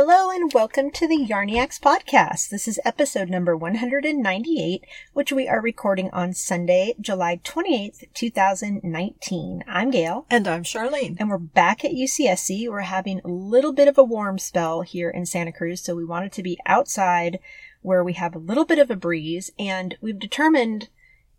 Hello and welcome to the Yarniacs podcast. This is episode number 198, which we are recording on Sunday, July 28th, 2019. I'm Gail. And I'm Charlene. And we're back at UCSC. We're having a little bit of a warm spell here in Santa Cruz, so we wanted to be outside where we have a little bit of a breeze, and we've determined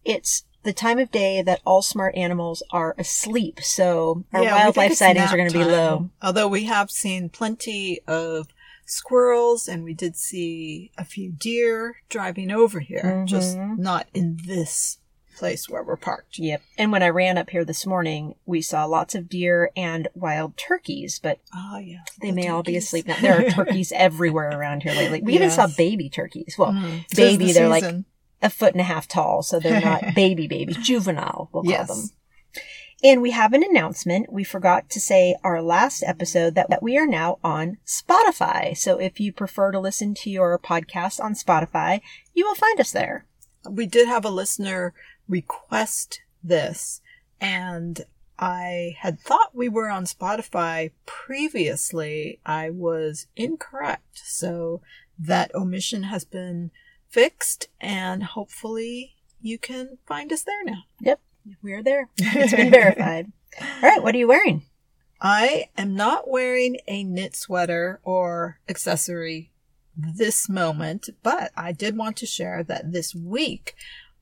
it's the time of day that all smart animals are asleep. So our Yeah, wildlife sightings are going to be low. Although we have seen plenty of squirrels and we did see a few deer driving over here, just Mhm. not in this place where we're parked. Yep. And when I ran up here this morning, we saw lots of deer and wild turkeys, but Oh, yeah. they the may all be asleep now. There are turkeys everywhere around here lately. We even saw baby turkeys. Well, Mm. Baby, the they're like season. A foot and a half tall, so they're not baby babies, juvenile, we'll call Yes. them. And we have an announcement. We forgot to say our last episode that, that we are now on Spotify. So if you prefer to listen to your podcast on Spotify, you will find us there. we did have a listener request this and I had thought we were on Spotify previously. I was incorrect. So that omission has been fixed and hopefully you can find us there now. Yep, we're there. It's been verified. All right, what are you wearing? I am not wearing a knit sweater or accessory this moment, but I did want to share that this week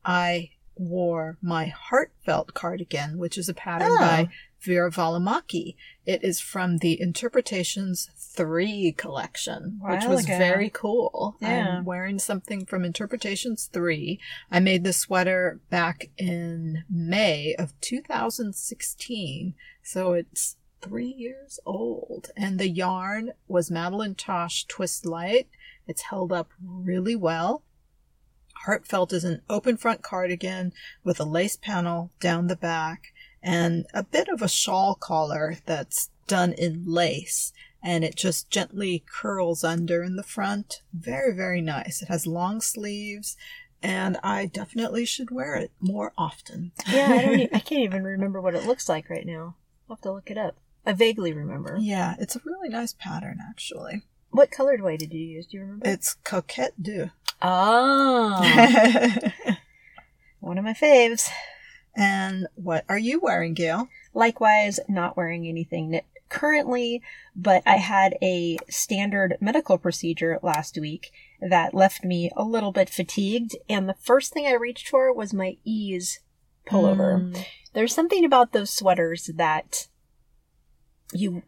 I wore my heartfelt cardigan, which is a pattern Oh. by Veera Välimäki. It is from the Interpretations 3 collection, which was ago. very cool. Yeah. I'm wearing something from Interpretations 3. I made this sweater back in May of 2016, so it's three years old. And the yarn was Madeline Tosh Twist Light. It's held up really well. Heartfelt is an open front cardigan with a lace panel down the back and a bit of a shawl collar that's done in lace and it just gently curls under in the front. Very, very nice. It has long sleeves and I definitely should wear it more often. Yeah, I don't. e- I can't even remember what it looks like right now. I'll have to look it up. I vaguely remember. yeah, it's a really nice pattern actually. What colorway did you use? Do you remember? It's Coquette Du. Oh, one of my faves. and what are you wearing, Gail? Likewise, not wearing anything knit currently, but I had a standard medical procedure last week that left me a little bit fatigued, and the first thing I reached for was my ease pullover. Mm. There's something about those sweaters that you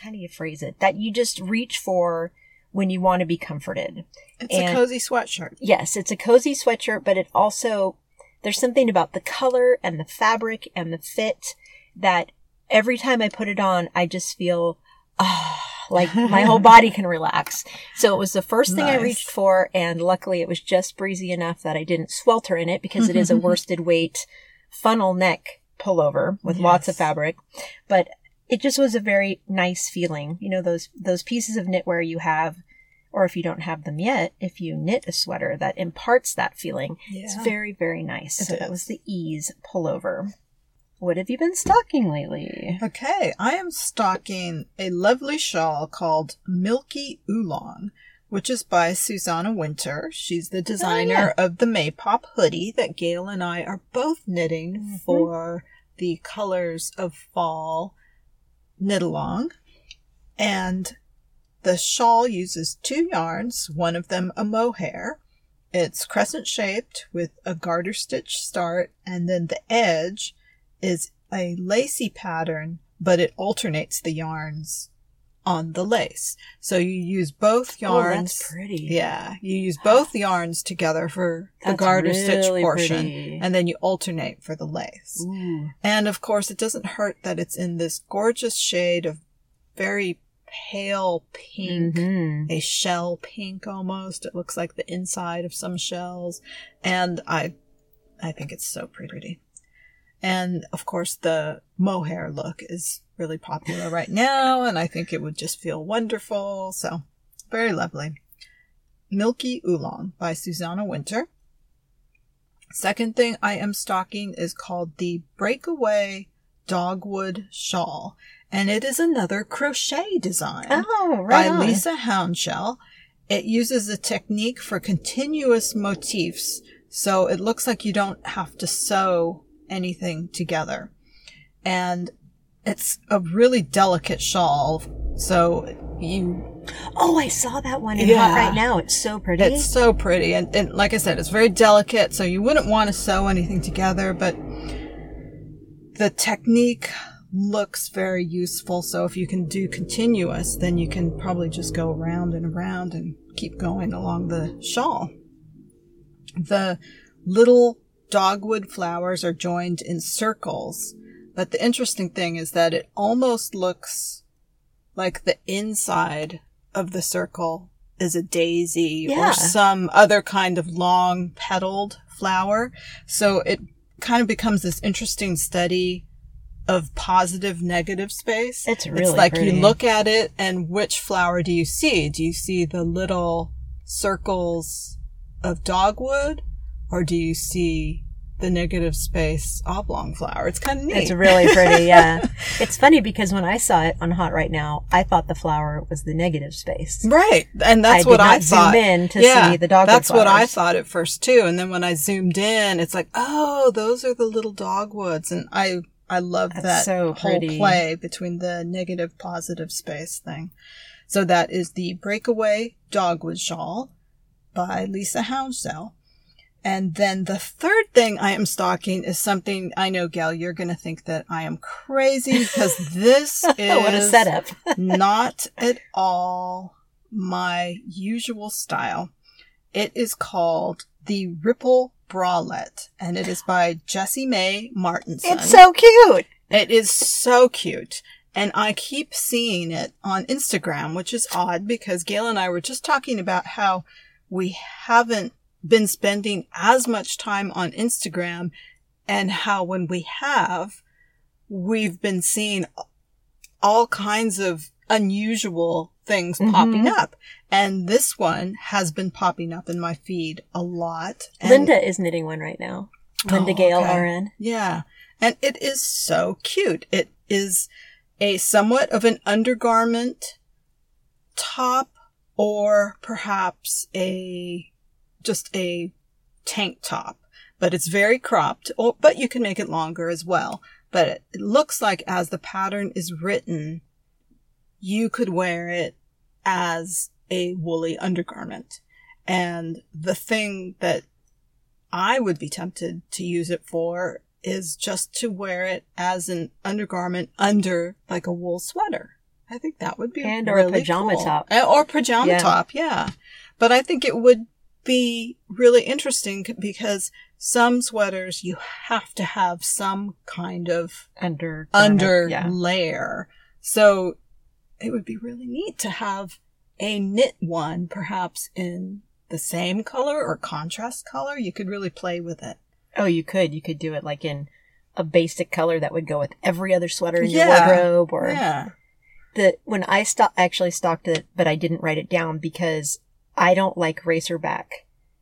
how do you phrase it? That you just reach for when you want to be comforted. It's And- a cozy sweatshirt. Yes, it's a cozy sweatshirt, but it also there's something about the color and the fabric and the fit that every time I put it on, I just feel ah like my whole body can relax. So it was the first thing I reached for, and luckily it was just breezy enough that I didn't swelter in it because it is a worsted weight funnel neck pullover with lots of fabric. But it just was a very nice feeling. You know, those those pieces of knitwear you have, or if you don't have them yet, if you knit a sweater that imparts that feeling, it's very, very nice. It so that is. was the ease pullover. What have you been stocking lately? Okay, I am stocking a lovely shawl called Milky Oolong, which is by Susanna Winter. She's the designer of the Maypop hoodie that Gail and I are both knitting Mhm. for the colors of fall knit along. And the shawl uses two yarns, one of them a mohair. It's crescent shaped with a garter stitch start, and then the edge is a lacy pattern, but it alternates the yarns on the lace. So you use both Oh, yarns. that's pretty. Yeah, you use both yarns together for the That's garter stitch portion, pretty. and then you alternate for the lace. Ooh. And of course, it doesn't hurt that it's in this gorgeous shade of very pale pink, Mhm. a shell pink almost. It looks like the inside of some shells, and I, I think it's so pretty. And of course, the mohair look is really popular right now, and I think it would just feel wonderful. So, very lovely. Milky Oolong by Susanna Winter. Second thing I am stocking is called the Breakaway dogwood shawl. And it is another crochet design Oh, right. by on. Lisa Houndshell. It uses a technique for continuous motifs, so it looks like you don't have to sew anything together. And it's a really delicate shawl, so you Oh, I saw that one in Yeah. Hot right now. It's so pretty. it's so pretty and, and like I said, it's very delicate, so you wouldn't want to sew anything together, but the technique looks very useful. So if you can do continuous, then you can probably just go around and around and keep going along the shawl. The little dogwood flowers are joined in circles, but the interesting thing is that it almost looks like the inside of the circle is a daisy Yeah. or some other kind of long petaled flower. So it kind of becomes this interesting study of positive negative space. It's it's really like pretty. you look at it and which flower do you see? Do you see the little circles of dogwood or do you see the negative space oblong flower? It's kind of neat. It's really pretty, yeah. it's funny because when I saw it on Hot right now, I thought the flower was the negative space. Right. And that's I what I thought. zoom in to yeah, see the dogwood That's what I thought at first too. And then when I zoomed in, it's like, oh, those are the little dogwoods. And I, I love That's that so whole pretty. play between the negative positive space thing. So that is the Breakaway Dogwood Shawl by Lisa Houndsell. And then the third thing I am stalking is something I know, Gail, you're going to think that I am crazy because this is what a setup. not at all my usual style. It is called the Ripple Bralette, and it is by Jessie Mae Martinson. It's so cute. It is so cute. And I keep seeing it on Instagram, which is odd because Gail and I were just talking about how we haven't been spending as much time on Instagram and how when we have, we've been seeing all kinds of unusual things Mhm. popping up. And this one has been popping up in my feed a lot. And- Linda is knitting one right now. Linda Oh, Gale okay. RN. yeah. And it is so cute. It is a somewhat of an undergarment top or perhaps a just a tank top, but it's very cropped. Oh, but you can make it longer as well. But it, it looks like as the pattern is written, you could wear it as a woolly undergarment. And the thing that I would be tempted to use it for is just to wear it as an undergarment under like a wool sweater. I think that would be And or a really pajama cool. top. Uh, or pajama Yeah. top, yeah. But I think it would be really interesting because some sweaters you have to have some kind of Under. under Yeah. layer. So it would be really neat to have a knit one, perhaps in the same color or contrast color. You could really play with it. Oh, you could. You could do it like in a basic color that would go with every other sweater in Yeah. your wardrobe or yeah. the when I sto- actually stocked it, but I didn't write it down because I don't like racerback.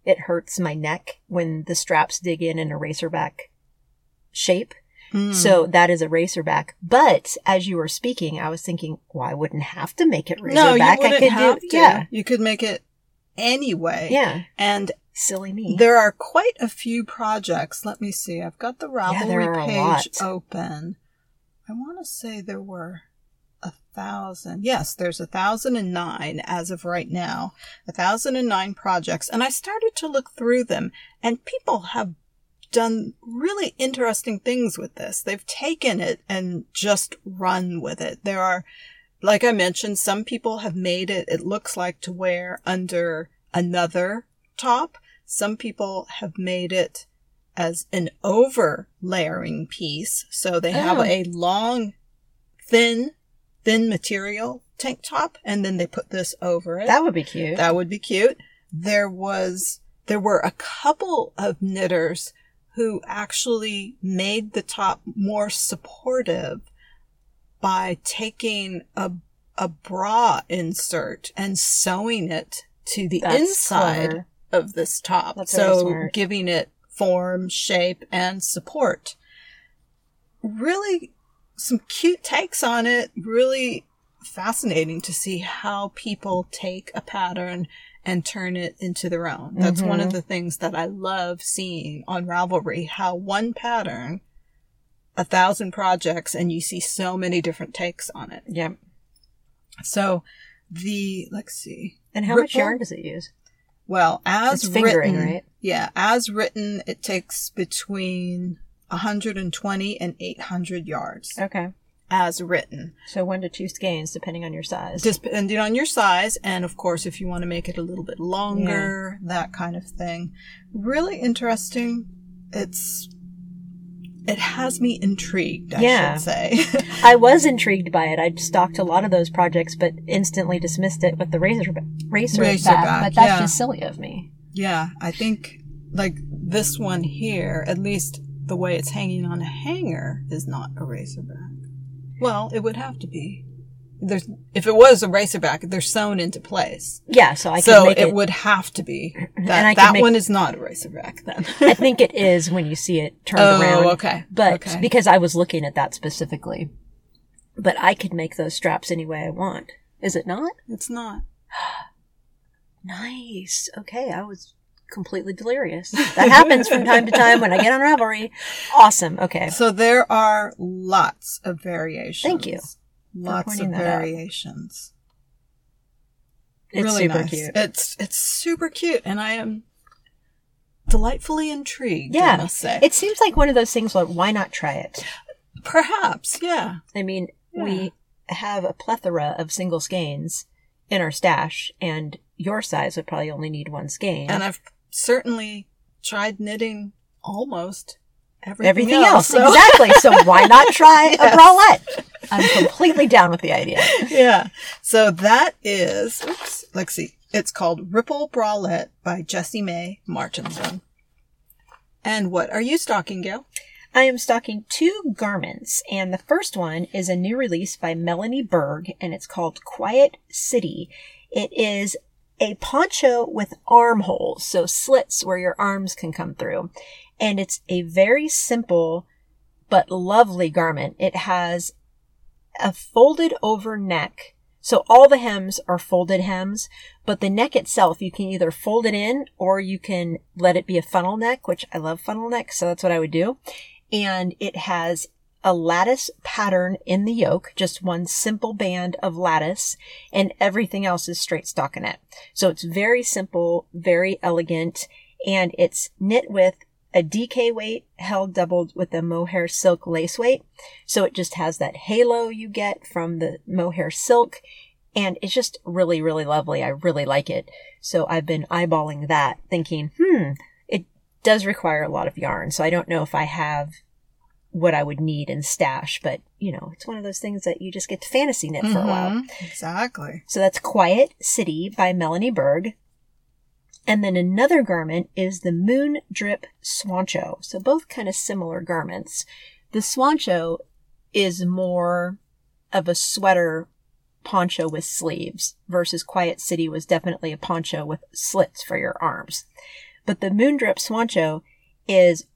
It hurts my neck when the straps dig in in a racerback shape. Hmm. So that is a racerback. But as you were speaking, I was thinking, well, I wouldn't have to make it racerback. no, you wouldn't could have do, to. yeah, You could make it anyway. yeah. And Silly me. there are quite a few projects. Let me see. I've got the Yeah, Ravelry a page open. I want to say there were a thousand. Yes, there's a thousand and nine as of right now. A thousand and nine projects. And I started to look through them and people have done really interesting things with this. They've taken it and just run with it. There are, like I mentioned, some people have made it, it looks like to wear under another top. Some people have made it as an over layering piece. So they have Oh. a long, thin, thin material tank top and then they put this over it. that would be cute. That would be cute. There was, there were a couple of knitters who actually made the top more supportive by taking a, a bra insert and sewing it to the That's inside clever. of this top. That's so giving it form, shape, and support. Really some cute takes on it. Really fascinating to see how people take a pattern and turn it into their own. That's one of mm-hmm. the things that I love seeing on Ravelry, how one pattern, a thousand projects, and you see so many different takes on it. Yep. So the, let's see. And how much yarn does it use? Well, as It's fingering, written, right? Yeah, as written, it takes between 120 and 800 yards. Okay. As written. So one to two skeins, depending on your size. depending on your size and of course if you want to make it a little bit longer that kind of thing really interesting it's it has me intrigued i Yeah. should say I was intrigued by it. I'd stalked a lot of those projects, but instantly dismissed it with the razor racer, Razor back. back, But that's yeah. just silly of me. yeah i think like this one here at least the way it's hanging on a hanger is not a racerback well it would have to be there's if it was a racerback they're sewn into place Yeah, so I so make it, it. would have to be And that that make- one is not a racerback then I think it is when you see it turned Oh, around. okay. But Okay. because I was looking at that specifically. But I could make those straps any way I want. Is it not? It's not. Nice. Okay, I was completely delirious. That happens from time to time when I get on Ravelry. Awesome. Okay. So there are lots of variations. Thank you Lots of variations. It's really super nice. cute. It's it's super cute, and I am delightfully intrigued. I Yeah. must say. It seems like one of those things where why not try it? Perhaps, yeah. I mean, Yeah. we have a plethora of single skeins in our stash, and your size would probably only need one skein. And I've certainly tried knitting almost everything, Everything else, so- exactly. So why not try Yes. a bralette? I'm completely down with the idea. yeah. So that is, oops, let's see. It's called Ripple Bralette by Jessie May Martinson. And what are you stocking, Gail? I am stocking two garments, and the first one is a new release by Melanie Berg, and it's called Quiet City. It is a poncho with armholes, so slits where your arms can come through. And it's a very simple but lovely garment. It has a folded over neck. So all the hems are folded hems, but the neck itself, you can either fold it in or you can let it be a funnel neck, which I love funnel neck. So that's what I would do. And it has a lattice pattern in the yoke, just one simple band of lattice and everything else is straight stockinette. So it's very simple, very elegant, and it's knit with a DK weight held doubled with a mohair silk lace weight. So it just has that halo you get from the mohair silk. And it's just really, really lovely. I really like it. So I've been eyeballing that thinking, hmm, it does require a lot of yarn. So I don't know if I have what I would need in stash, but you know, it's one of those things that you just get to fantasy knit for a while. Mhm. Exactly. So that's Quiet City by Melanie Berg. And then another garment is the Moon Drip Swancho. So both kind of similar garments. The Swancho is more of a sweater poncho with sleeves versus Quiet City was definitely a poncho with slits for your arms. But the Moon Drip Swancho is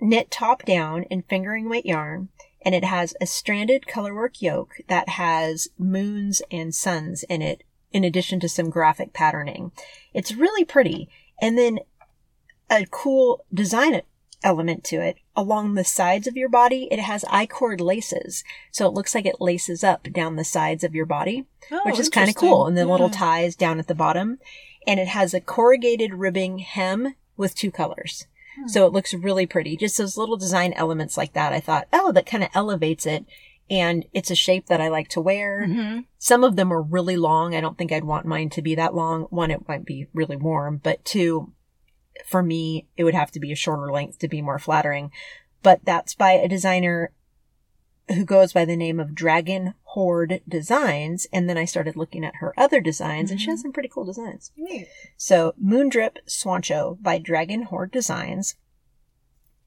knit top down in fingering weight yarn and it has a stranded colorwork yoke that has moons and suns in it in addition to some graphic patterning. It's really pretty. And then a cool design element to it. Along the sides of your body, it has I-cord laces. So it looks like it laces up down the sides of your body, Oh, which is kind of cool. And the little ties down at the bottom. And it has a corrugated ribbing hem with two colors. Hmm. So it looks really pretty. Just those little design elements like that. I thought, oh, that kind of elevates it. And it's a shape that I like to wear. Mhm. Some of them are really long. I don't think I'd want mine to be that long. One, it might be really warm, but two, for me, it would have to be a shorter length to be more flattering. But that's by a designer who goes by the name of Dragon Horde Designs. And then I started looking at her other designs and she has some pretty cool designs. Neat. So Moondrip Swancho by Dragon Horde Designs.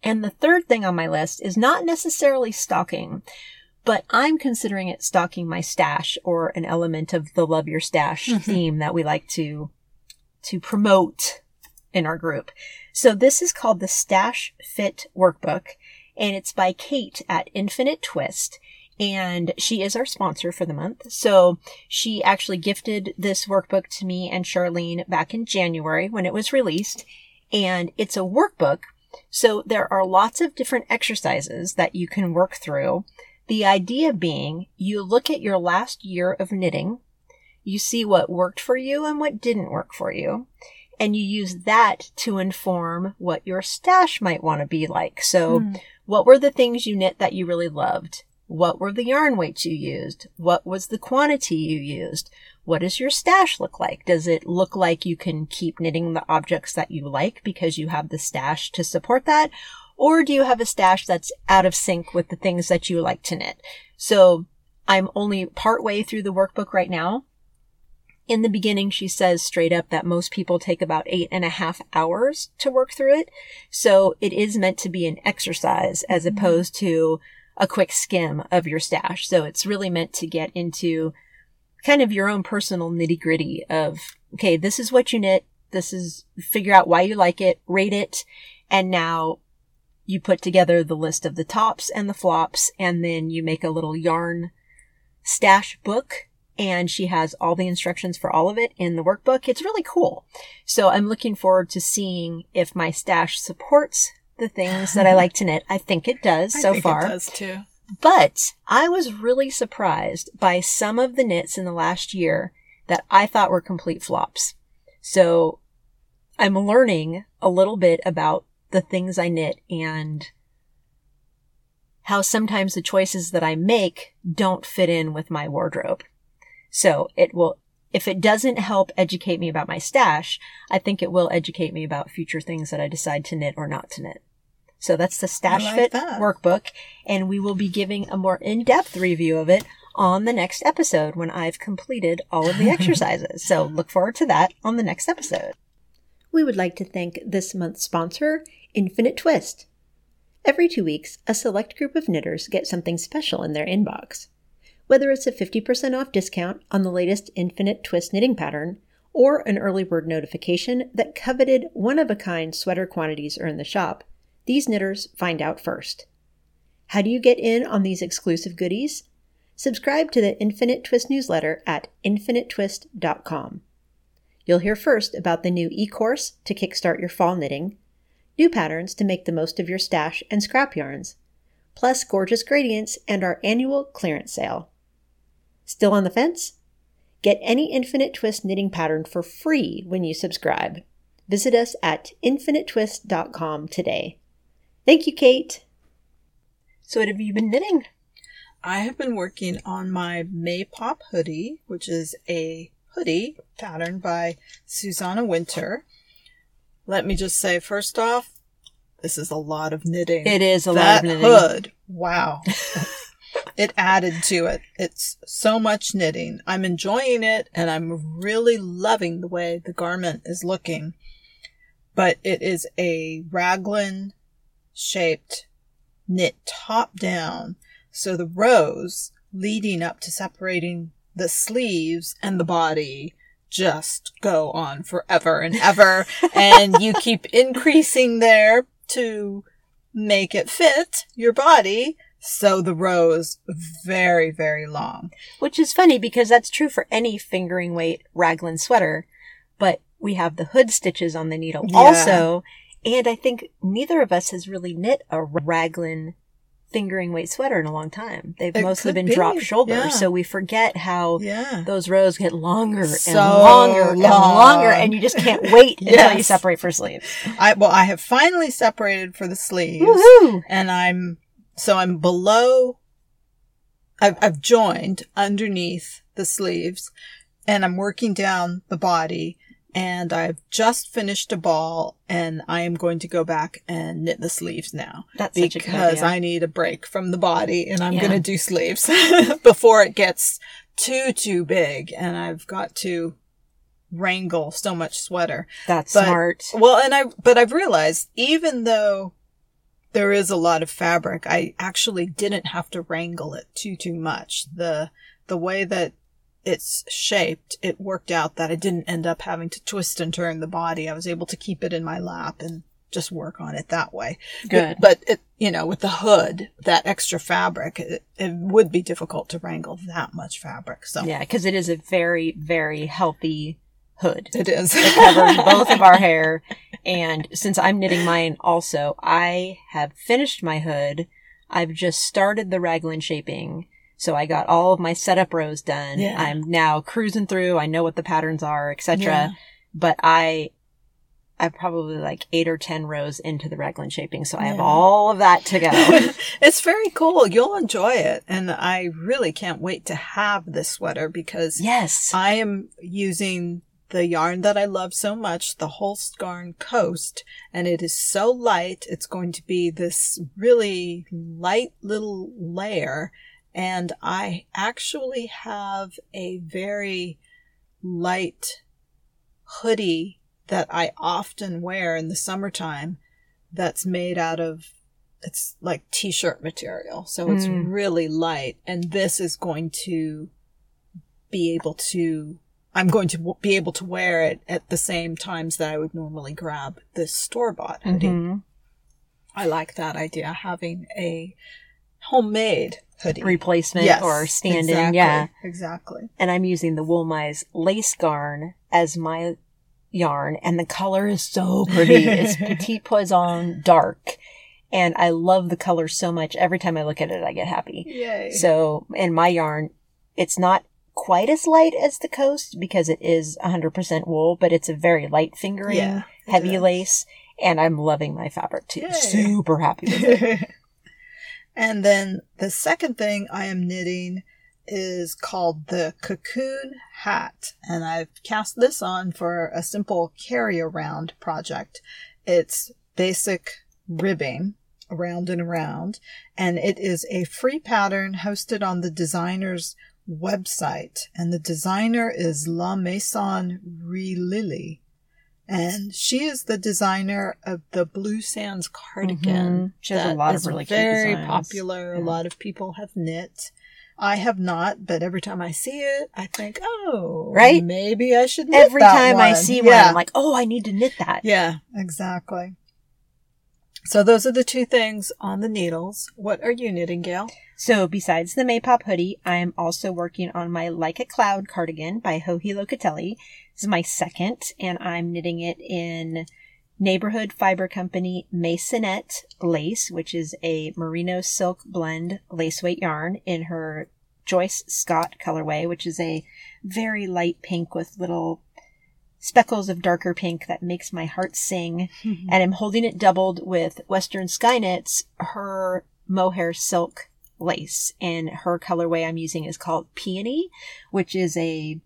And the third thing on my list is not necessarily stocking, but I'm considering it stocking my stash or an element of the love your stash Mhm. theme that we like to to promote in our group. So this is called the Stash Fit Workbook and it's by Kate at Infinite Twist. And she is our sponsor for the month. So she actually gifted this workbook to me and Charlene back in January when it was released. And it's a workbook. So there are lots of different exercises that you can work through. The idea being you look at your last year of knitting, you see what worked for you and what didn't work for you and you use that to inform what your stash might want to be like. So, mm. what were the things you knit that you really loved? What were the yarn weights you used? What was the quantity you used? What does your stash look like? Does it look like you can keep knitting the objects that you like because you have the stash to support that? Or do you have a stash that's out of sync with the things that you like to knit? So I'm only part way through the workbook right now. In the beginning, she says straight up that most people take about eight and a half hours to work through it. So it is meant to be an exercise as mm-hmm. opposed to a quick skim of your stash. So it's really meant to get into kind of your own personal nitty gritty of, okay, this is what you knit. This is figure out why you like it, rate it. And now you put together the list of the tops and the flops and then you make a little yarn stash book and she has all the instructions for all of it in the workbook. It's really cool. So I'm looking forward to seeing if my stash supports the things that I like to knit. I think it does so far. It does too. But I was really surprised by some of the knits in the last year that I thought were complete flops. So I'm learning a little bit about the things I knit and how sometimes the choices that I make don't fit in with my wardrobe. So it will, if it doesn't help educate me about my stash, I think it will educate me about future things that I decide to knit or not to knit. So that's the Stash like Fit that. workbook, and we will be giving a more in-depth review of it on the next episode when I've completed all of the exercises. so look forward to that on the next episode. We would like to thank this month's sponsor, Infinite Twist. Every two weeks, a select group of knitters get something special in their inbox whether it's a 50% off discount on the latest Infinite Twist knitting pattern or an early bird notification that coveted one of a kind sweater quantities are in the shop, these knitters find out first. How do you get in on these exclusive goodies? Subscribe to the Infinite Twist newsletter at infinitetwist.com. You'll hear first about the new e course to kickstart your fall knitting, new patterns to make the most of your stash and scrap yarns, plus gorgeous gradients and our annual clearance sale. Still on the fence? Get any Infinite Twist knitting pattern for free when you subscribe. Visit us at infinitetwist.com today. Thank you, Kate. So, what have you been knitting? I have been working on my Maypop hoodie, which is a hoodie pattern by Susanna Winter. Let me just say, first off, this is a lot of knitting. It is a that lot of knitting. hood, wow. it added to it. It's so much knitting. I'm enjoying it and I'm really loving the way the garment is looking. But it is a raglan shaped knit top down. So the rows leading up to separating the sleeves and the body just go on forever and ever. and you keep increasing there to make it fit your body so the row is very, very long. Which is funny because that's true for any fingering weight raglan sweater, but we have the hood stitches on the needle yeah. also. And I think neither of us has really knit a raglan fingering weight sweater in a long time. They've it mostly been be. drop shoulder, yeah. so we forget how yeah. those rows get longer so and longer long. and longer, and you just can't wait yes. until you separate for sleeves. I well, I have finally separated for the sleeves, Woo-hoo! and I'm so I'm below, I've, I've joined underneath the sleeves and I'm working down the body and I've just finished a ball and I am going to go back and knit the sleeves now. That's because I need a break from the body and I'm yeah. going to do sleeves before it gets too, too big and I've got to wrangle so much sweater. That's but, smart. Well, and I, but I've realized even though there is a lot of fabric. I actually didn't have to wrangle it too, too much. The, the way that it's shaped, it worked out that I didn't end up having to twist and turn the body. I was able to keep it in my lap and just work on it that way. Good. But, but it, you know, with the hood, that extra fabric, it, it would be difficult to wrangle that much fabric. So Yeah, because it is a very, very healthy hood. it is. It covers both of our hair. And since I'm knitting mine also, I have finished my hood. I've just started the raglan shaping. So I got all of my setup rows done. Yeah. I'm now cruising through. I know what the patterns are, etc. Yeah. But I, I'm probably like eight or ten rows into the raglan shaping. So I have Yeah. all of that to go. it's very cool. You'll enjoy it. And I really can't wait to have this sweater because yes. I am using the yarn that I love so much, the Holst Garn Coast, and it is so light. It's going to be this really light little layer. And I actually have a very light hoodie that I often wear in the summertime that's made out of it's like t-shirt material. So it's Mm. really light and this is going to be able to I'm going to w- be able to wear it at the same times that I would normally grab this store-bought hoodie. Mhm. I like that idea having a homemade hoodie. Replacement Yes, or stand in. exactly, Yeah. Exactly. and I'm using the Wollmeise lace garn as my yarn, and the color is so pretty. it's Petite Poison dark, and I love the color so much. Every time I look at it, I get happy. Yay. So, in my yarn, it's not quite as light as the coast because it is 100% wool, but it's a very light fingering, Yeah, heavy is. lace, and I'm loving my fabric too. Yay. Super happy with it. and then the second thing I am knitting is called the cocoon hat. And I've cast this on for a simple carry around project. It's basic ribbing around and around. And it is a free pattern hosted on the designer's website. And the designer is La Maison Rililie. And she is the designer of the Blue Sands cardigan. Mhm. She has a lot of really very popular. A lot of people have knit. I have not, but every time I see it, I think, oh, Right? Maybe I should knit Every time I one. see one. I'm like, oh, I need to knit that. yeah, exactly. So those are the two things on the needles. What are you knitting, Gail? So besides the Maypop hoodie, I am also working on my Like a Cloud cardigan by Joji Locatelli. This is my second, and I'm knitting it in Neighborhood Fiber Company Masonette lace, which is a merino silk blend lace weight yarn in her Joyce Scott colorway, which is a very light pink with little speckles of darker pink that makes my heart sing mm-hmm. and I'm holding it doubled with Western Sky Knits her mohair silk lace. And her colorway I'm using is called Peony, which is a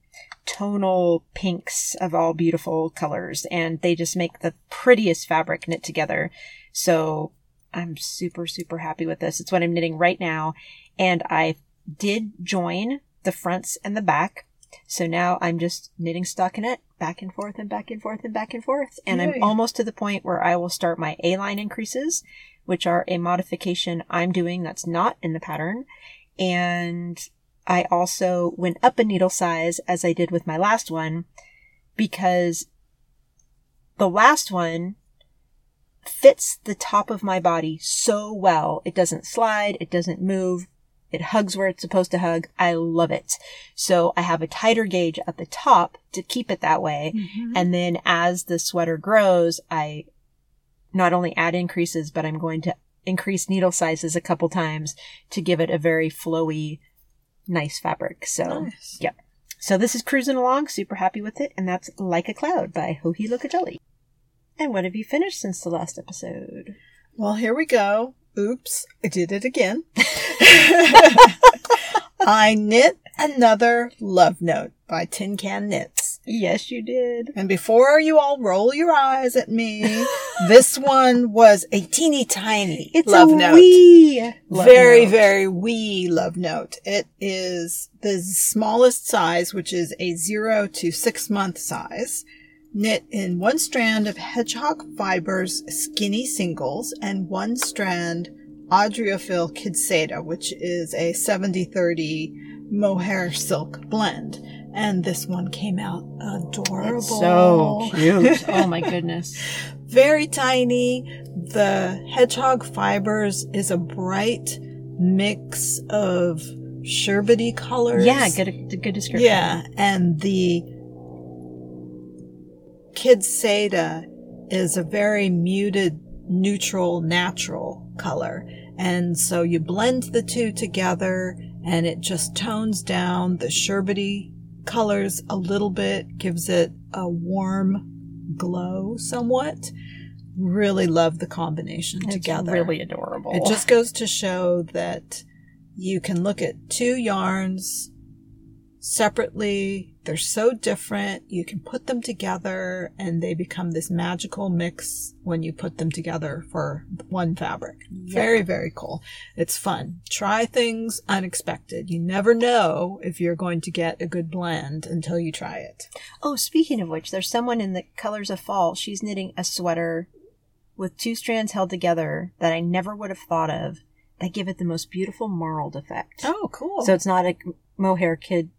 tonal pinks of all beautiful colors. And they just make the prettiest fabric knit together. So I'm super, super happy with this. It's what I'm knitting right now. And I did join the fronts and the back. So now I'm just knitting stockinette back and forth and back and forth and back and forth. And Yay. I'm almost to the point where I will start my A-line increases, which are a modification I'm doing that's not in the pattern. And I also went up a needle size as I did with my last one because the last one fits the top of my body so well. It doesn't slide, it doesn't move, it hugs where it's supposed to hug. I love it. So I have a tighter gauge at the top to keep it that way. Mm-hmm. And then as the sweater grows, I not only add increases, but I'm going to increase needle sizes a couple times to give it a very flowy, nice fabric. So, Nice. yep. So this is cruising along, super happy with it, and that's Like a Cloud by Joji Locatelli. And what have you finished since the last episode? Well, here we go. Oops, I did it again. I knit another love note by Tin Can Knits. Yes, you did. And before you all roll your eyes at me, this one was a teeny tiny It's love a note. wee love very, note. very wee love note. It is the smallest size, which is a zero to six month size, knit in one strand of hedgehog fibers skinny singles and one strand Adriafil Kid Seta, which is a 70-30 mohair silk blend. And this one came out adorable. It's so cute. oh my goodness. very tiny. The hedgehog fibers is a bright mix of sherbety colors. Yeah, good, good description. Yeah, and the Kid Seta is a very muted, neutral, natural color. And so you blend the two together and it just tones down the sherbety colors a little bit, gives it a warm glow somewhat. Really love the combination It's together. really adorable. It just goes to show that you can look at two yarns separately. They're so different. You can put them together and they become this magical mix when you put them together for one fabric. Very, very cool. It's fun. Try things unexpected. You never know if you're going to get a good blend until you try it. Oh, speaking of which, there's someone in the colors of fall. She's knitting a sweater with two strands held together that I never would have thought of that give it the most beautiful marled effect. Oh, cool. So it's not a mohair kid,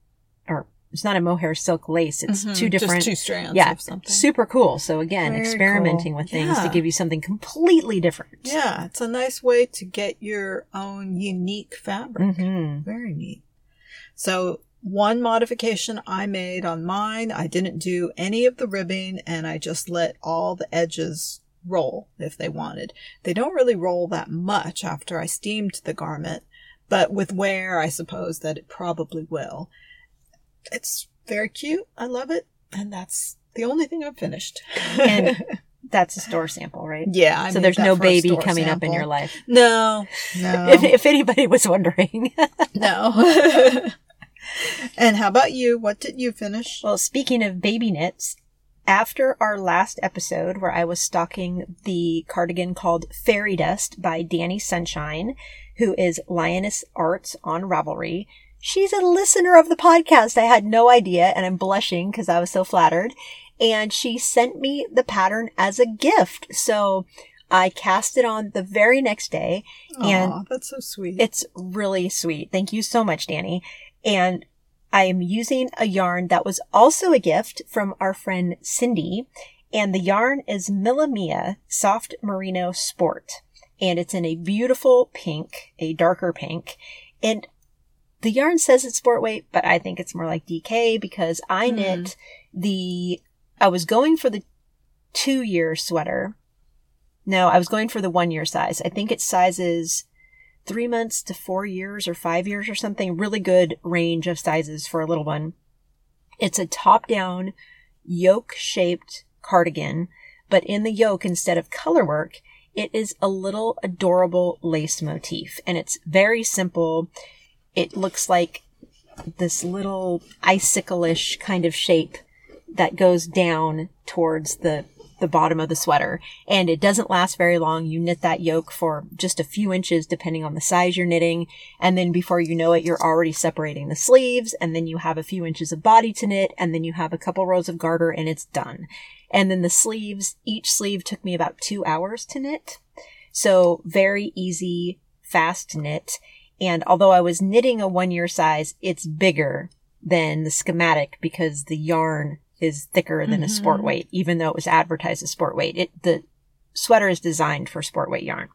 or it's not a mohair silk lace. It's Mhm. two different. Just two strands yeah, of something. super cool. So again, Very experimenting cool. with things to give you something completely different. Yeah, it's a nice way to get your own unique fabric. hmm Very neat. So one modification I made on mine, I didn't do any of the ribbing and I just let all the edges roll if they wanted. They don't really roll that much after I steamed the garment, but with wear, I suppose that it probably will. It's very cute. I love it. And that's the only thing I've finished. And That's a store sample, right? yeah. I so there's no baby coming up in your life. No, no. If, if anybody was wondering. No. and how about you? What did you finish? Well, speaking of baby knits, after our last episode where I was stalking the cardigan called Fairy Dust by Danny Sunshine, who is Lioness Arts on Ravelry, she's a listener of the podcast. I had no idea, and I'm blushing because I was so flattered. And she sent me the pattern as a gift. So I cast it on the very next day, and Aw, that's so sweet. it's really sweet. Thank you so much, Danny. And I am using a yarn that was also a gift from our friend Cindy. And the yarn is Millamia Soft Merino Sport. And it's in a beautiful pink, a darker pink. And the yarn says it's sport weight, but I think it's more like DK because I Hmm. knit the, I was going for the two year sweater. No, I was going for the one year size. I think it sizes three months to four years or five years or something. Really good range of sizes for a little one. It's a top down yoke shaped cardigan, but in the yoke, instead of color work, it is a little adorable lace motif and it's very simple. It looks like this little icicle-ish kind of shape that goes down towards the the bottom of the sweater and it doesn't last very long. You knit that yoke for just a few inches depending on the size you're knitting. And then before you know it, you're already separating the sleeves and then you have a few inches of body to knit and then you have a couple rows of garter and it's done. And then the sleeves, each sleeve took me about two hours to knit. So very easy, fast knit. And although I was knitting a one year size, it's bigger than the schematic because the yarn is thicker than a sport Mhm. weight, even though it was advertised as sport weight. It, the sweater is designed for sport weight yarn.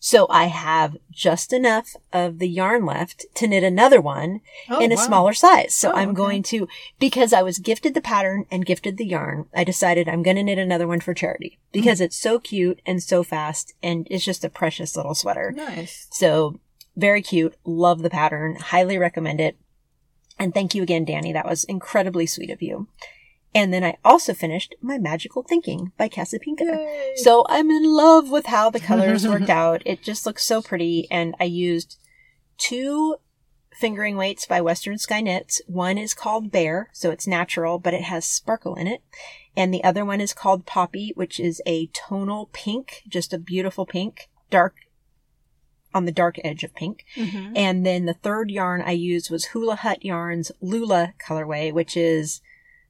So I have just enough of the yarn left to knit another one Oh, in a wow. smaller size. So Oh, I'm okay. going to, because I was gifted the pattern and gifted the yarn, I decided I'm going to knit another one for charity because Mm. it's so cute and so fast and it's just a precious little sweater. Nice. So very cute. Love the pattern. Highly recommend it. And thank you again, Danny. That was incredibly sweet of you. And then I also finished my Magical Thinking by Casapinka. Yay. So I'm in love with how the colors worked out. It just looks so pretty. And I used two fingering weights by Western Sky Knits. One is called Bear, so it's natural, but it has sparkle in it. And the other one is called Poppy, which is a tonal pink, just a beautiful pink, dark on the dark edge of pink. Mhm. And then the third yarn I used was Hula Hut Yarns Lula colorway, which is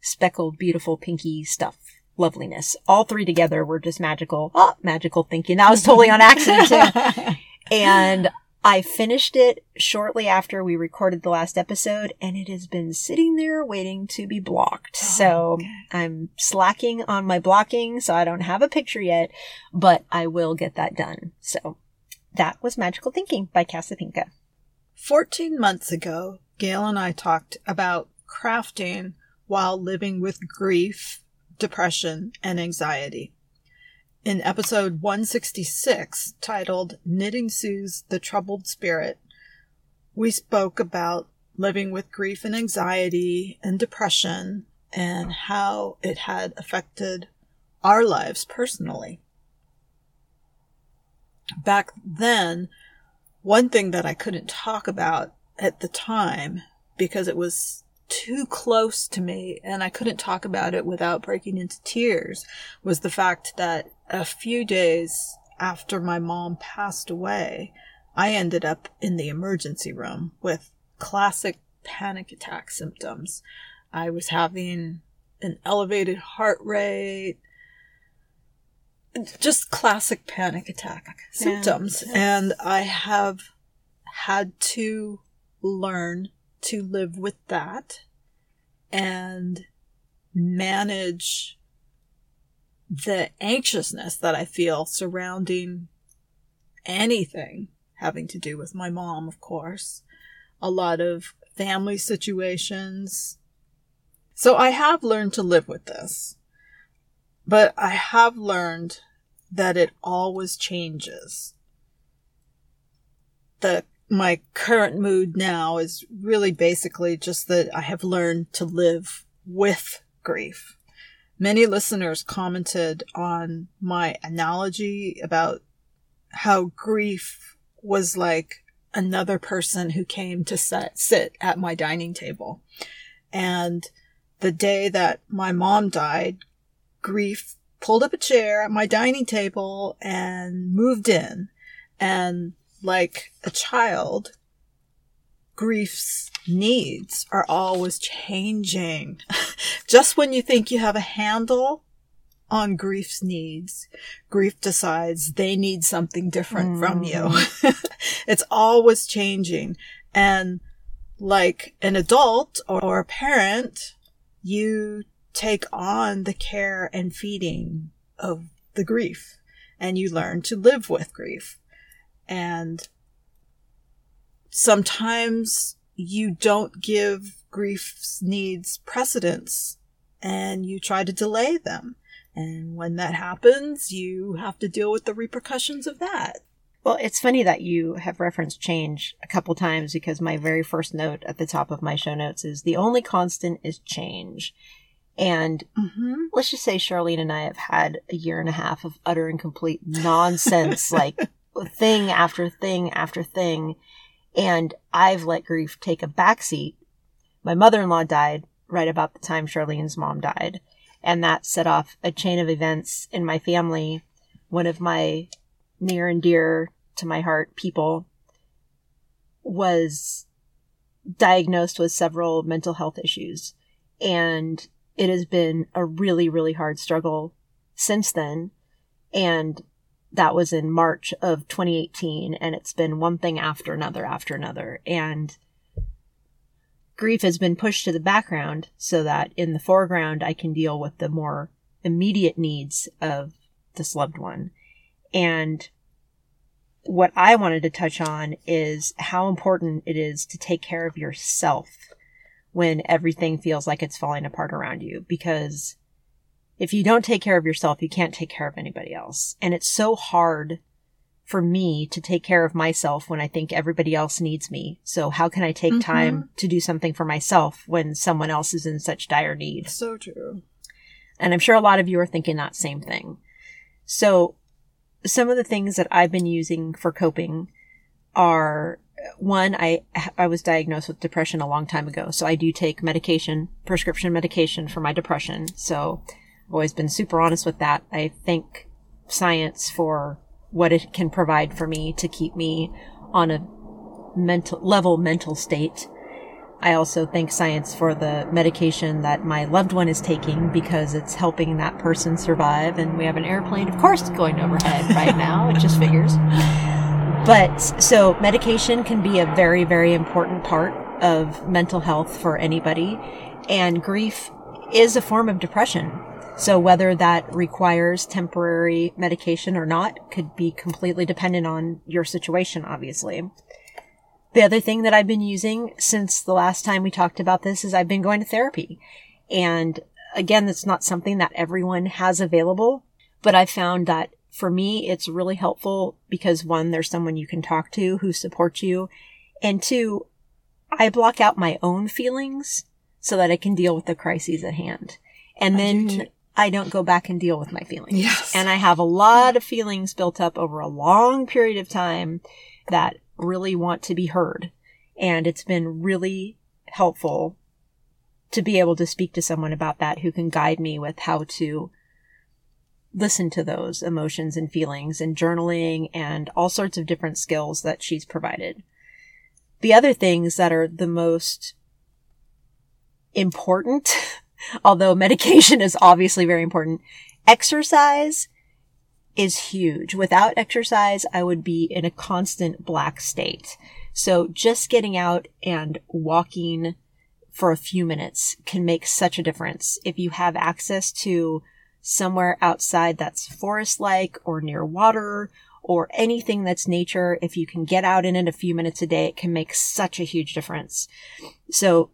speckled, beautiful, pinky stuff. Loveliness. All three together were just magical. Oh, magical thinking. That was totally on accident too. And I finished it shortly after we recorded the last episode and it has been sitting there waiting to be blocked. Oh, so okay. I'm slacking on my blocking, so I don't have a picture yet, but I will get that done. So that was Magical Thinking by Casapinka. 14 months ago, Gail and I talked about crafting while living with grief, depression, and anxiety. In episode 166, titled Knitting Soothes the Troubled Spirit, we spoke about living with grief and anxiety and depression and how it had affected our lives personally. Back then, one thing that I couldn't talk about at the time because it was too close to me and I couldn't talk about it without breaking into tears was the fact that a few days after my mom passed away, I ended up in the emergency room with classic panic attack symptoms. I was having an elevated heart rate, just classic panic attack symptoms. And I have had to learn to live with that and manage the anxiousness that I feel surrounding anything having to do with my mom, of course. A lot of family situations. So I have learned to live with this. But I have learned that it always changes. The my current mood now is really basically just that I have learned to live with grief. Many listeners commented on my analogy about how grief was like another person who came to set, sit at my dining table. And the day that my mom died, grief pulled up a chair at my dining table and moved in. And like a child, grief's needs are always changing. Just when you think you have a handle on grief's needs, grief decides they need something different from you. Hmm. it's always changing. And like an adult or a parent, you take on the care and feeding of the grief and you learn to live with grief. And sometimes you don't give grief's needs precedence and you try to delay them. And when that happens, you have to deal with the repercussions of that. Well, it's funny that you have referenced change a couple times because my very first note at the top of my show notes is the only constant is change. And Mm-hmm. let's just say Charlene and I have had a year and a half of utter and complete nonsense, like thing after thing after thing. And I've let grief take a backseat. My mother in law died right about the time Charlene's mom died. And that set off a chain of events in my family. One of my near and dear to my heart people was diagnosed with several mental health issues. And it has been a really, really hard struggle since then. And that was in March of 2018. And it's been one thing after another after another. And grief has been pushed to the background so that in the foreground, I can deal with the more immediate needs of this loved one. And what I wanted to touch on is how important it is to take care of yourself when everything feels like it's falling apart around you. Because if you don't take care of yourself, you can't take care of anybody else. And it's so hard for me to take care of myself when I think everybody else needs me. So how can I take Mhm. time to do something for myself when someone else is in such dire need? So true. And I'm sure a lot of you are thinking that same thing. So some of the things that I've been using for coping are one, I, I was diagnosed with depression a long time ago. So I do take medication, prescription medication for my depression. So I've always been super honest with that. I thank science for what it can provide for me to keep me on a mental level mental state. I also thank science for the medication that my loved one is taking because it's helping that person survive. And we have an airplane, of course, going overhead right now. It just figures. But so medication can be a very, very important part of mental health for anybody. And grief is a form of depression. So whether that requires temporary medication or not could be completely dependent on your situation, obviously. The other thing that I've been using since the last time we talked about this is I've been going to therapy. And again, that's not something that everyone has available, but I found that for me, it's really helpful because one, there's someone you can talk to who supports you. And two, I block out my own feelings so that I can deal with the crises at hand. And I then do. I don't go back and deal with my feelings. Yes. And I have a lot of feelings built up over a long period of time that really want to be heard. And it's been really helpful to be able to speak to someone about that who can guide me with how to listen to those emotions and feelings and journaling and all sorts of different skills that she's provided. The other things that are the most important, although medication is obviously very important, exercise is huge. Without exercise, I would be in a constant black state. So just getting out and walking for a few minutes can make such a difference. If you have access to somewhere outside that's forest like or near water or anything that's nature, if you can get out in it a few minutes a day, it can make such a huge difference. So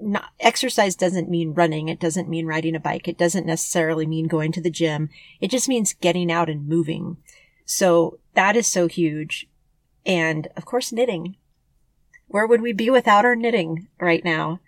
not, exercise doesn't mean running. It doesn't mean riding a bike. It doesn't necessarily mean going to the gym. It just means getting out and moving. So that is so huge. And of course, knitting. Where would we be without our knitting right now?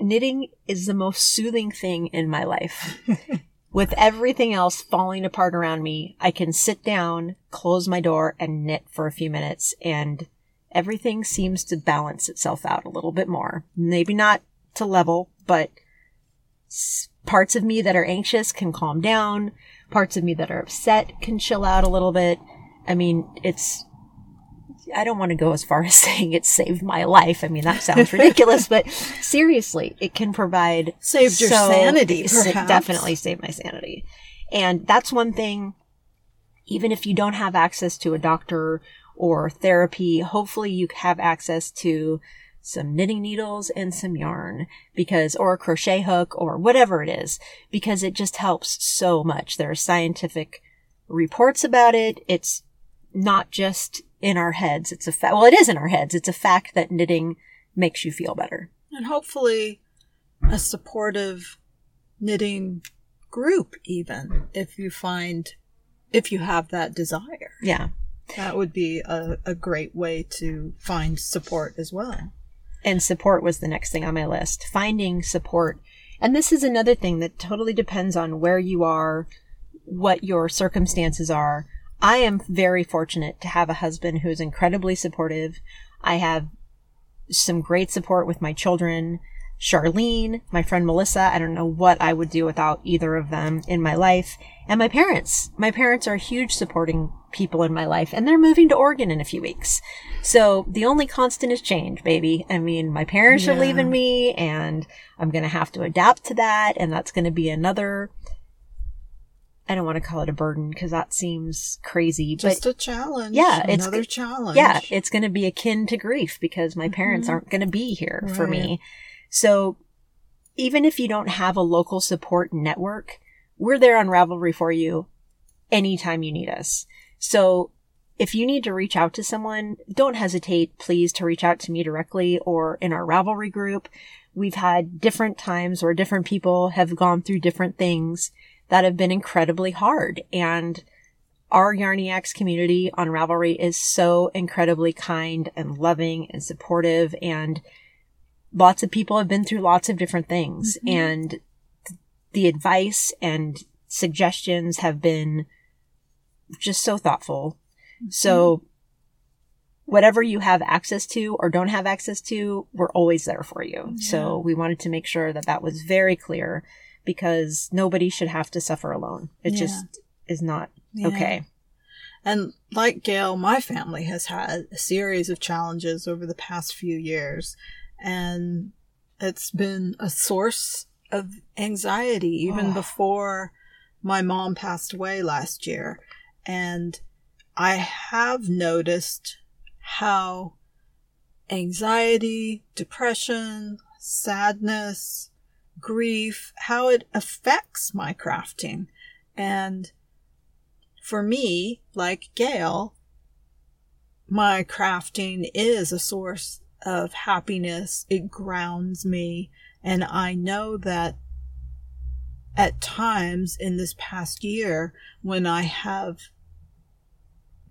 Knitting is the most soothing thing in my life. With everything else falling apart around me, I can sit down, close my door, and knit for a few minutes, and everything seems to balance itself out a little bit more. Maybe not to level, but parts of me that are anxious can calm down. Parts of me that are upset can chill out a little bit. I mean, it's, I don't want to go as far as saying it saved my life. I mean, that sounds ridiculous, but seriously, it can provide Saved your sanity, it perhaps. definitely saved my sanity. And that's one thing, even if you don't have access to a doctor or therapy, hopefully you have access to some knitting needles and some yarn because, or a crochet hook or whatever it is, because it just helps so much. There are scientific reports about it. It's not just in our heads. It's a fact. Well, it is in our heads. It's a fact that knitting makes you feel better. and hopefully a supportive knitting group even if you find if you have that desire Yeah. that would be a, a great way to find support as well and support was the next thing on my list. Finding support. And this is another thing that totally depends on where you are, what your circumstances are. I am very fortunate to have a husband who is incredibly supportive. I have some great support with my children. Charlene, my friend Melissa, I don't know what I would do without either of them in my life. And my parents. My parents are huge supporting people in my life, and they're moving to Oregon in a few weeks. So the only constant is change, baby. I mean, my parents are leaving me, and I'm going to have to adapt to that, and that's going to be another. I don't want to call it a burden because that seems crazy, just but a challenge Yeah, it's- another challenge yeah, it's going to be akin to grief because my parents Mhm. aren't going to be here for me. So even if you don't have a local support network, we're there on Ravelry for you anytime you need us. So if you need to reach out to someone, don't hesitate, please, to reach out to me directly or in our Ravelry group. We've had different times where different people have gone through different things that have been incredibly hard. And our Yarniacs community on Ravelry is so incredibly kind and loving and supportive and lots of people have been through lots of different things Mhm. and th- the advice and suggestions have been just so thoughtful. So whatever you have access to or don't have access to, we're always there for you. So we wanted to make sure that that was very clear because nobody should have to suffer alone. It Yeah. just is not Yeah. okay. And like Gail, my family has had a series of challenges over the past few years, and it's been a source of anxiety even Oh. before my mom passed away last year. And I have noticed how anxiety, depression, sadness, grief, how it affects my crafting. And for me, like Gail, my crafting is a source of happiness. It grounds me. And I know that at times in this past year when I have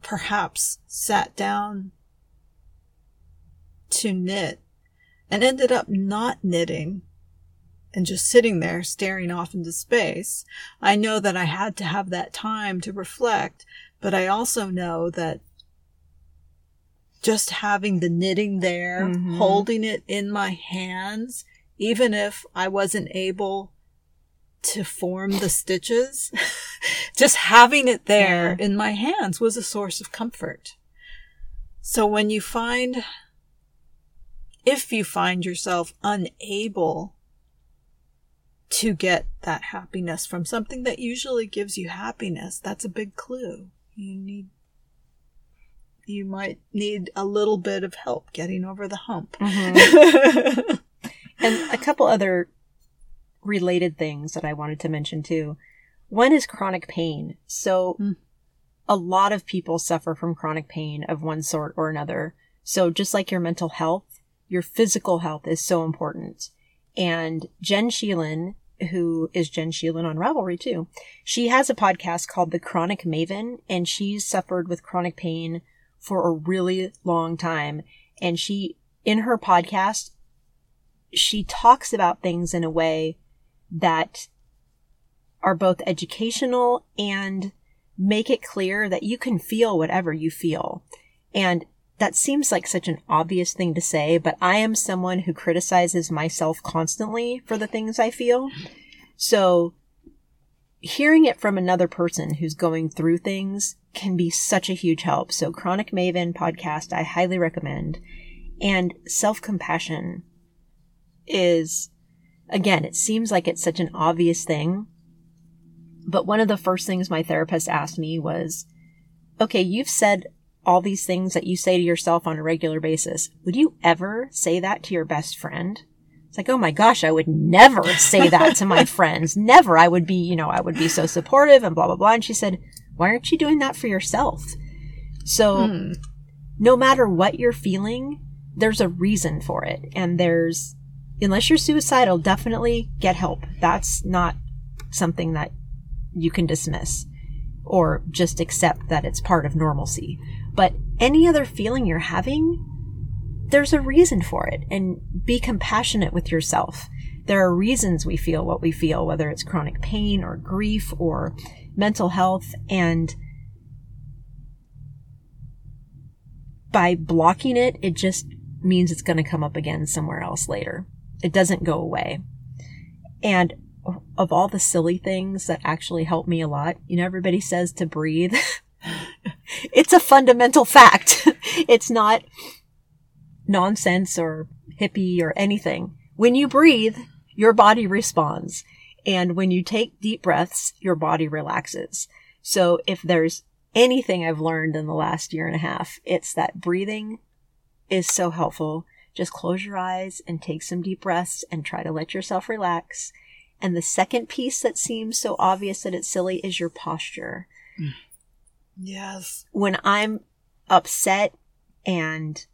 perhaps sat down to knit and ended up not knitting and just sitting there staring off into space. I know that I had to have that time to reflect, but I also know that just having the knitting there, mm-hmm. holding it in my hands, even if I wasn't able to form the stitches, just having it there yeah. in my hands was a source of comfort. So when you find, if you find yourself unable to get that happiness from something that usually gives you happiness, that's a big clue. You need you might need a little bit of help getting over the hump. Mm-hmm. and a couple other related things that I wanted to mention too. One is chronic pain. So mm. a lot of people suffer from chronic pain of one sort or another. So just like your mental health, your physical health is so important. And Jen Sheelan, who is Jen Sheelan on Ravelry too, she has a podcast called The Chronic Maven, and she's suffered with chronic pain for a really long time. And she, in her podcast, she talks about things in a way that are both educational and make it clear that you can feel whatever you feel. And that seems like such an obvious thing to say, but I am someone who criticizes myself constantly for the things I feel. So hearing it from another person who's going through things can be such a huge help. So Chronic Maven podcast, I highly recommend. And self compassion is, again, it seems like it's such an obvious thing. But one of the first things my therapist asked me was, okay, you've said all these things that you say to yourself on a regular basis. Would you ever say that to your best friend? It's like, oh my gosh, I would never say that to my friends. Never. I would be, you know, I would be so supportive and blah, blah, blah. And she said, why aren't you doing that for yourself? So hmm. no matter what you're feeling, there's a reason for it. And there's, unless you're suicidal, definitely get help. That's not something that you can dismiss or just accept that it's part of normalcy. But any other feeling you're having, there's a reason for it and be compassionate with yourself. There are reasons we feel what we feel, whether it's chronic pain or grief or mental health. And by blocking it, it just means it's going to come up again somewhere else later. It doesn't go away. And of all the silly things that actually help me a lot, you know, everybody says to breathe. it's a fundamental fact. it's not nonsense or hippie or anything. When you breathe, your body responds. And when you take deep breaths, your body relaxes. So if there's anything I've learned in the last year and a half, it's that breathing is so helpful. Just close your eyes and take some deep breaths and try to let yourself relax. And the second piece that seems so obvious that it's silly is your posture. Hmm. Yes. When I'm upset and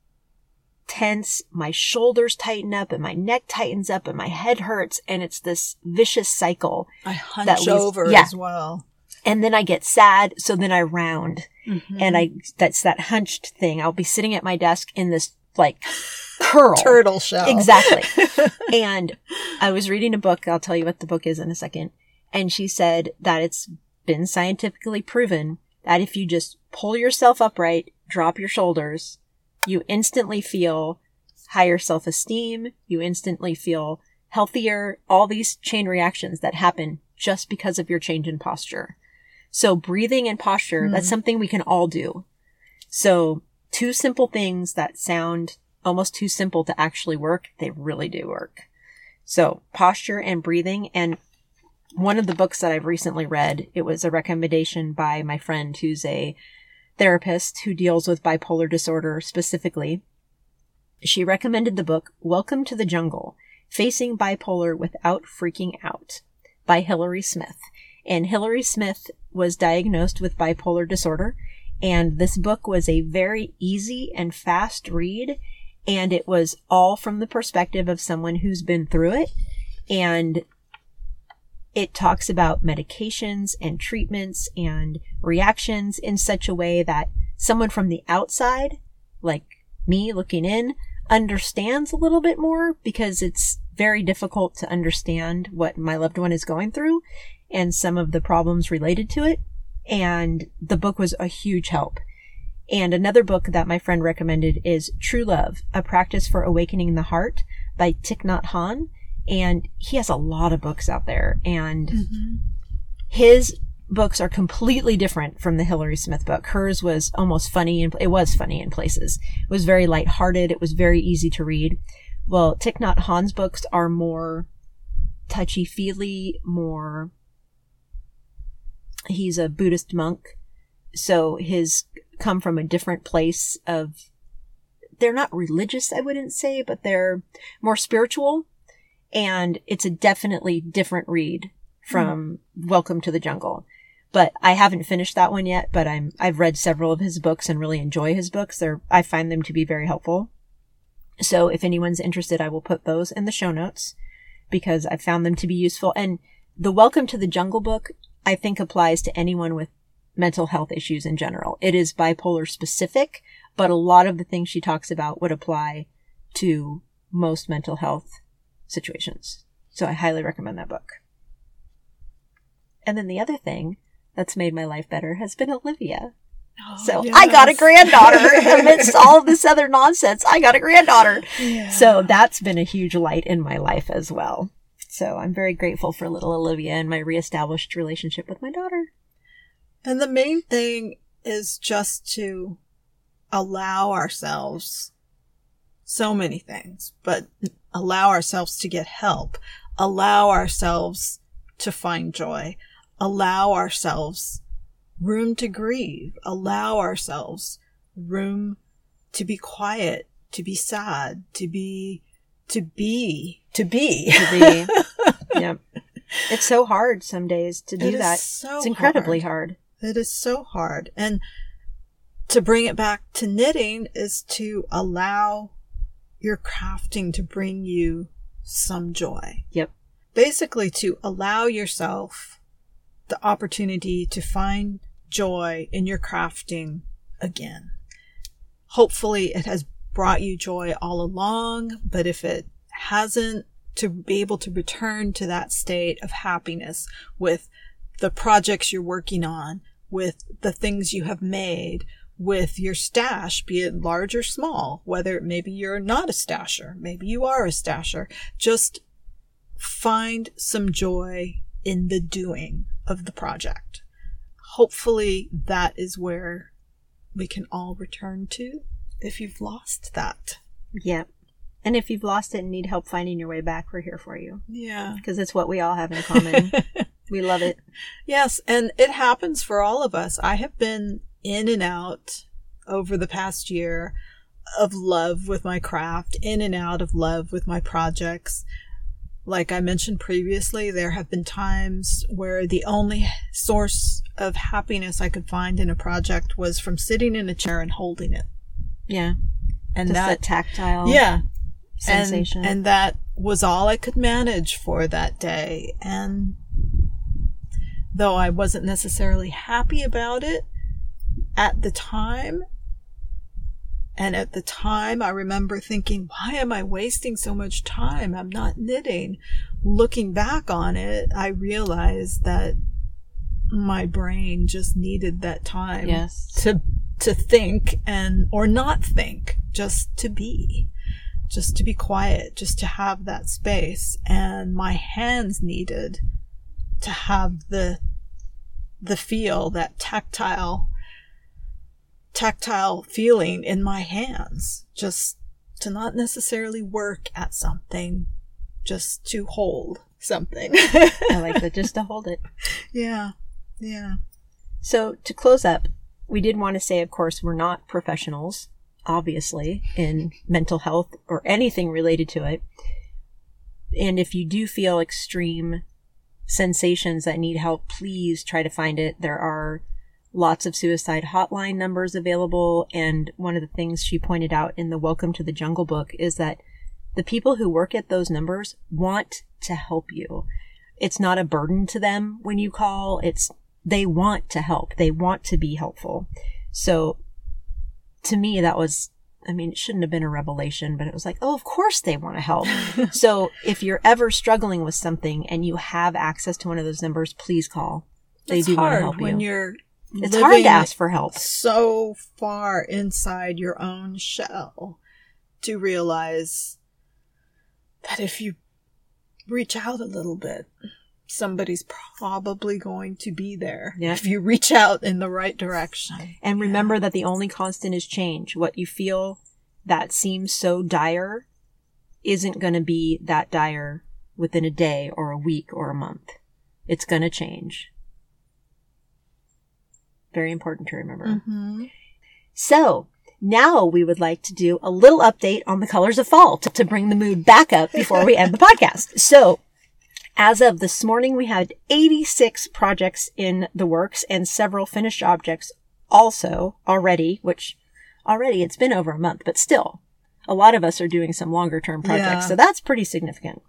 tense, my shoulders tighten up and my neck tightens up and my head hurts and it's this vicious cycle. I hunch over yeah. as well. And then I get sad, so then I round. Mm-hmm. And I that's that hunched thing. I'll be sitting at my desk in this like curl. Turtle shell. Exactly. and I was reading a book, I'll tell you what the book is in a second. And she said that it's been scientifically proven that if you just pull yourself upright, drop your shoulders, you instantly feel higher self-esteem, you instantly feel healthier, all these chain reactions that happen just because of your change in posture. So breathing and posture, mm. that's something we can all do. So two simple things that sound almost too simple to actually work, they really do work. So posture and breathing and one of the books that I've recently read, it was a recommendation by my friend who's a therapist who deals with bipolar disorder specifically. She recommended the book Welcome to the Jungle Facing Bipolar Without Freaking Out by Hilary Smith. And Hilary Smith was diagnosed with bipolar disorder. And this book was a very easy and fast read. And it was all from the perspective of someone who's been through it. And it talks about medications and treatments and reactions in such a way that someone from the outside, like me looking in, understands a little bit more because it's very difficult to understand what my loved one is going through and some of the problems related to it. And the book was a huge help. And another book that my friend recommended is True Love, A Practice for Awakening the Heart by Thich Nhat Hanh. And he has a lot of books out there and mm-hmm. his books are completely different from the Hilary Smith book. Hers was almost funny and it was funny in places. It was very lighthearted. It was very easy to read. Well, Thich Nhat Hanh's books are more touchy feely, more he's a Buddhist monk, so his come from a different place of they're not religious, I wouldn't say, but they're more spiritual. And it's a definitely different read from mm. Welcome to the Jungle. But I haven't finished that one yet, but I'm, I've read several of his books and really enjoy his books. They're, I find them to be very helpful. So if anyone's interested, I will put those in the show notes because I found them to be useful. And the Welcome to the Jungle book I think applies to anyone with mental health issues in general. It is bipolar specific, but a lot of the things she talks about would apply to most mental health situations. So I highly recommend that book. And then the other thing that's made my life better has been Olivia. Oh, so yes. I got a granddaughter amidst all of this other nonsense. I got a granddaughter. Yeah. So that's been a huge light in my life as well. So I'm very grateful for little Olivia and my reestablished relationship with my daughter. And the main thing is just to allow ourselves so many things, but allow ourselves to get help, allow ourselves to find joy, allow ourselves room to grieve, allow ourselves room to be quiet, to be sad, to be to be to be. To be. Yep. It's so hard some days to do that. so it's incredibly hard. hard. It is so hard. And to bring it back to knitting is to allow your crafting to bring you some joy. Yep. Basically to allow yourself the opportunity to find joy in your crafting again. Hopefully it has brought you joy all along, but if it hasn't, to be able to return to that state of happiness with the projects you're working on, with the things you have made, with your stash, be it large or small, whether maybe you're not a stasher, maybe you are a stasher, just find some joy in the doing of the project. Hopefully that is where we can all return to if you've lost that. Yeah. And if you've lost it and need help finding your way back, we're here for you. Yeah. Because it's what we all have in common. we love it. Yes. And it happens for all of us. I have been in and out over the past year of love with my craft, in and out of love with my projects. Like I mentioned previously, there have been times where the only source of happiness I could find in a project was from sitting in a chair and holding it. Yeah. And Just that, tactile yeah sensation. And, and that was all I could manage for that day. And though I wasn't necessarily happy about it at the time, and at the time, I remember thinking, why am I wasting so much time? I'm not knitting. Looking back on it, I realized that my brain just needed that time yes. to to think and or not think, just to be, just to be quiet, just to have that space. And my hands needed to have the the feel, that tactile tactile feeling in my hands, just to not necessarily work at something, just to hold something. I like that, just to hold it. Yeah. Yeah. So to close up, we did want to say, of course, we're not professionals, obviously, in mental health or anything related to it. And if you do feel extreme sensations that need help, please try to find it. There are lots of suicide hotline numbers available. And one of the things she pointed out in the Welcome to the Jungle book is that the people who work at those numbers want to help you. It's not a burden to them when you call. It's, they want to help. They want to be helpful. So to me, that was, I mean, it shouldn't have been a revelation, but it was like, oh, of course they want to help. so if you're ever struggling with something and you have access to one of those numbers, please call. They it's do want to hard help when you. you're It's hard to ask for help. so far inside your own shell to realize that if you reach out a little bit, somebody's probably going to be there. Yeah. If you reach out in the right direction. And remember that the only constant is change. What you feel that seems so dire isn't going to be that dire within a day or a week or a month. It's going to change. Very important to remember. Mm-hmm. So now we would like to do a little update on the colors of fall to, to bring the mood back up before we end the podcast. So as of this morning, we had 86 projects in the works and several finished objects also already, which already it's been over a month, but still a lot of us are doing some longer term projects. Yeah. So that's pretty significant.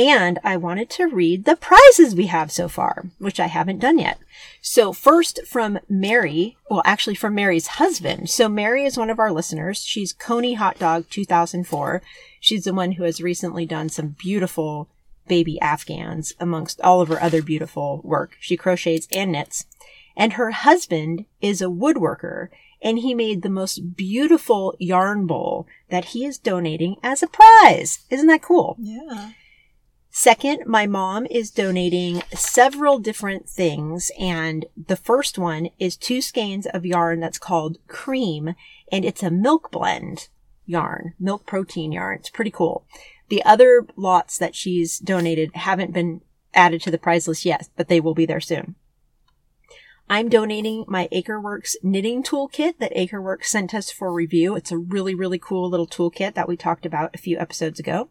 And I wanted to read the prizes we have so far, which I haven't done yet. So first from Mary, well, actually from Mary's husband. So Mary is one of our listeners. She's Coney Hot Dog 2004. She's the one who has recently done some beautiful baby Afghans amongst all of her other beautiful work. She crochets and knits. And her husband is a woodworker and he made the most beautiful yarn bowl that he is donating as a prize. Isn't that cool? Yeah. Second, my mom is donating several different things, and the first one is two skeins of yarn that's called Cream, and it's a milk blend yarn, milk protein yarn. It's pretty cool. The other lots that she's donated haven't been added to the prize list yet, but they will be there soon. I'm donating my Akerworks knitting toolkit that Akerworks sent us for review. It's a really, really cool little toolkit that we talked about a few episodes ago.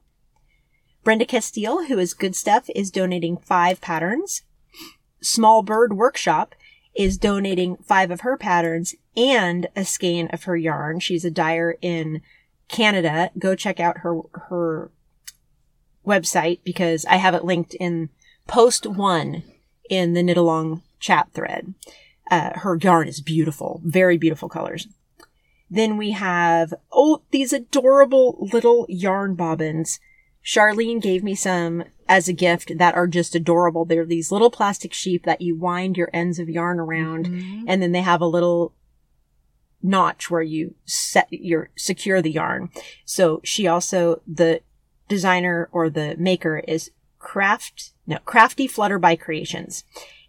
Brenda Castile, who is Good Stuff, is donating five patterns. Small Bird Workshop is donating five of her patterns and a skein of her yarn. She's a dyer in Canada. Go check out her, her website because I have it linked in post one in the knit along chat thread. Uh, her yarn is beautiful, very beautiful colors. Then we have, oh, these adorable little yarn bobbins. Charlene gave me some as a gift that are just adorable. They're these little plastic sheep that you wind your ends of yarn around mm-hmm. and then they have a little notch where you set your secure the yarn. So she also the designer or the maker is craft no crafty flutter by creations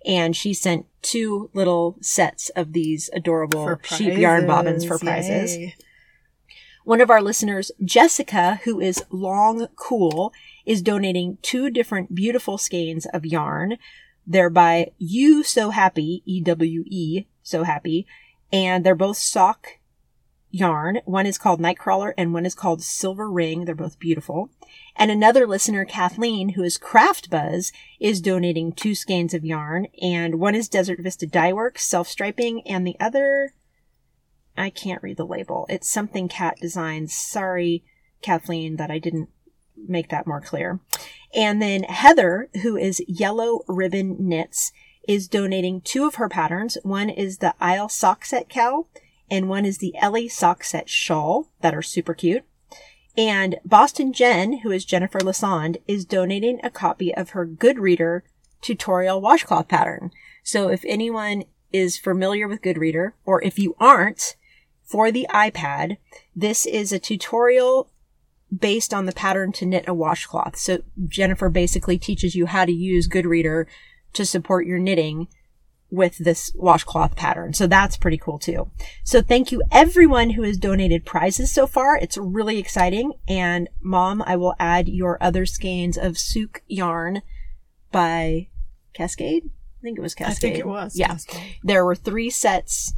and she sent two little sets of these adorable sheep yarn bobbins for prizes, prizes yay. One of our listeners, Jessica, who is long cool, is donating two different beautiful skeins of yarn. They're by Ewe So Happy, E-W-E, So Happy, and they're both sock yarn. One is called Nightcrawler and one is called Silver Ring. They're both beautiful. And another listener, Kathleen, who is Craft Buzz, is donating two skeins of yarn, and one is Desert Vista Dye Works, self-striping, and the other I can't read the label. It's something cat designs. Sorry, Kathleen, that I didn't make that more clear. And then Heather, who is Yellow Ribbon Knits, is donating two of her patterns. One is the Isle Sock Set Cow, and one is the Ellie Sock Set Shawl that are super cute. And Boston Jen, who is Jennifer Lassonde, is donating a copy of her Goodreader tutorial washcloth pattern. So if anyone is familiar with Goodreader, or if you aren't, for the iPad, this is a tutorial based on the pattern to knit a washcloth. So Jennifer basically teaches you how to use Goodreader to support your knitting with this washcloth pattern. So that's pretty cool too. So thank you everyone who has donated prizes so far. It's really exciting. And mom, I will add your other skeins of Souk yarn by Cascade. I think it was Cascade. I think it was. Yeah. There were three sets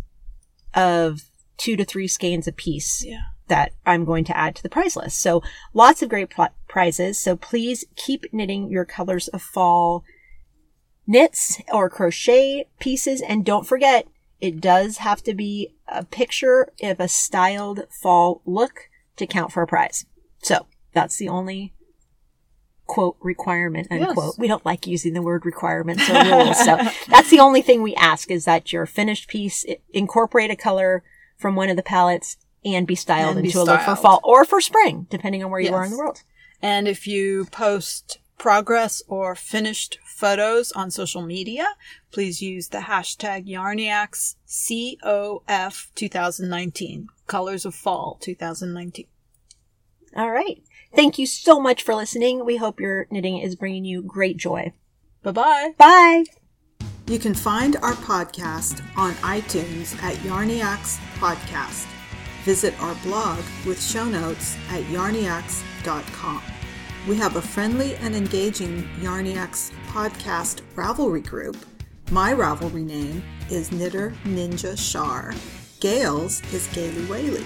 of two to three skeins a piece Yeah. that I'm going to add to the prize list. So lots of great pl- prizes. So please keep knitting your colors of fall knits or crochet pieces. And don't forget, it does have to be a picture of a styled fall look to count for a prize. So that's the only quote requirement unquote. Yes. We don't like using the word requirements or rules. so that's the only thing we ask is that your finished piece incorporate a color from one of the palettes and be styled And be into a look for fall or for spring, depending on where you are in the world. And if you post progress or finished photos on social media, please use the hashtag Yarniacs COF 2019, Colors of Fall 2019. All right. Thank you so much for listening. We hope your knitting is bringing you great joy. Bye bye. Bye. You can find our podcast on iTunes at Yarniacs Podcast. Visit our blog with show notes at yarniacs.com. We have a friendly and engaging Yarniacs podcast Ravelry group. My Ravelry name is Knitter Ninja Shar. Gail's is Gaily Whaley.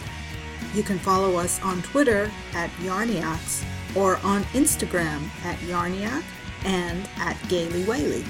You can follow us on Twitter at Yarniacs or on Instagram at Yarniac and at Gaily Whaley.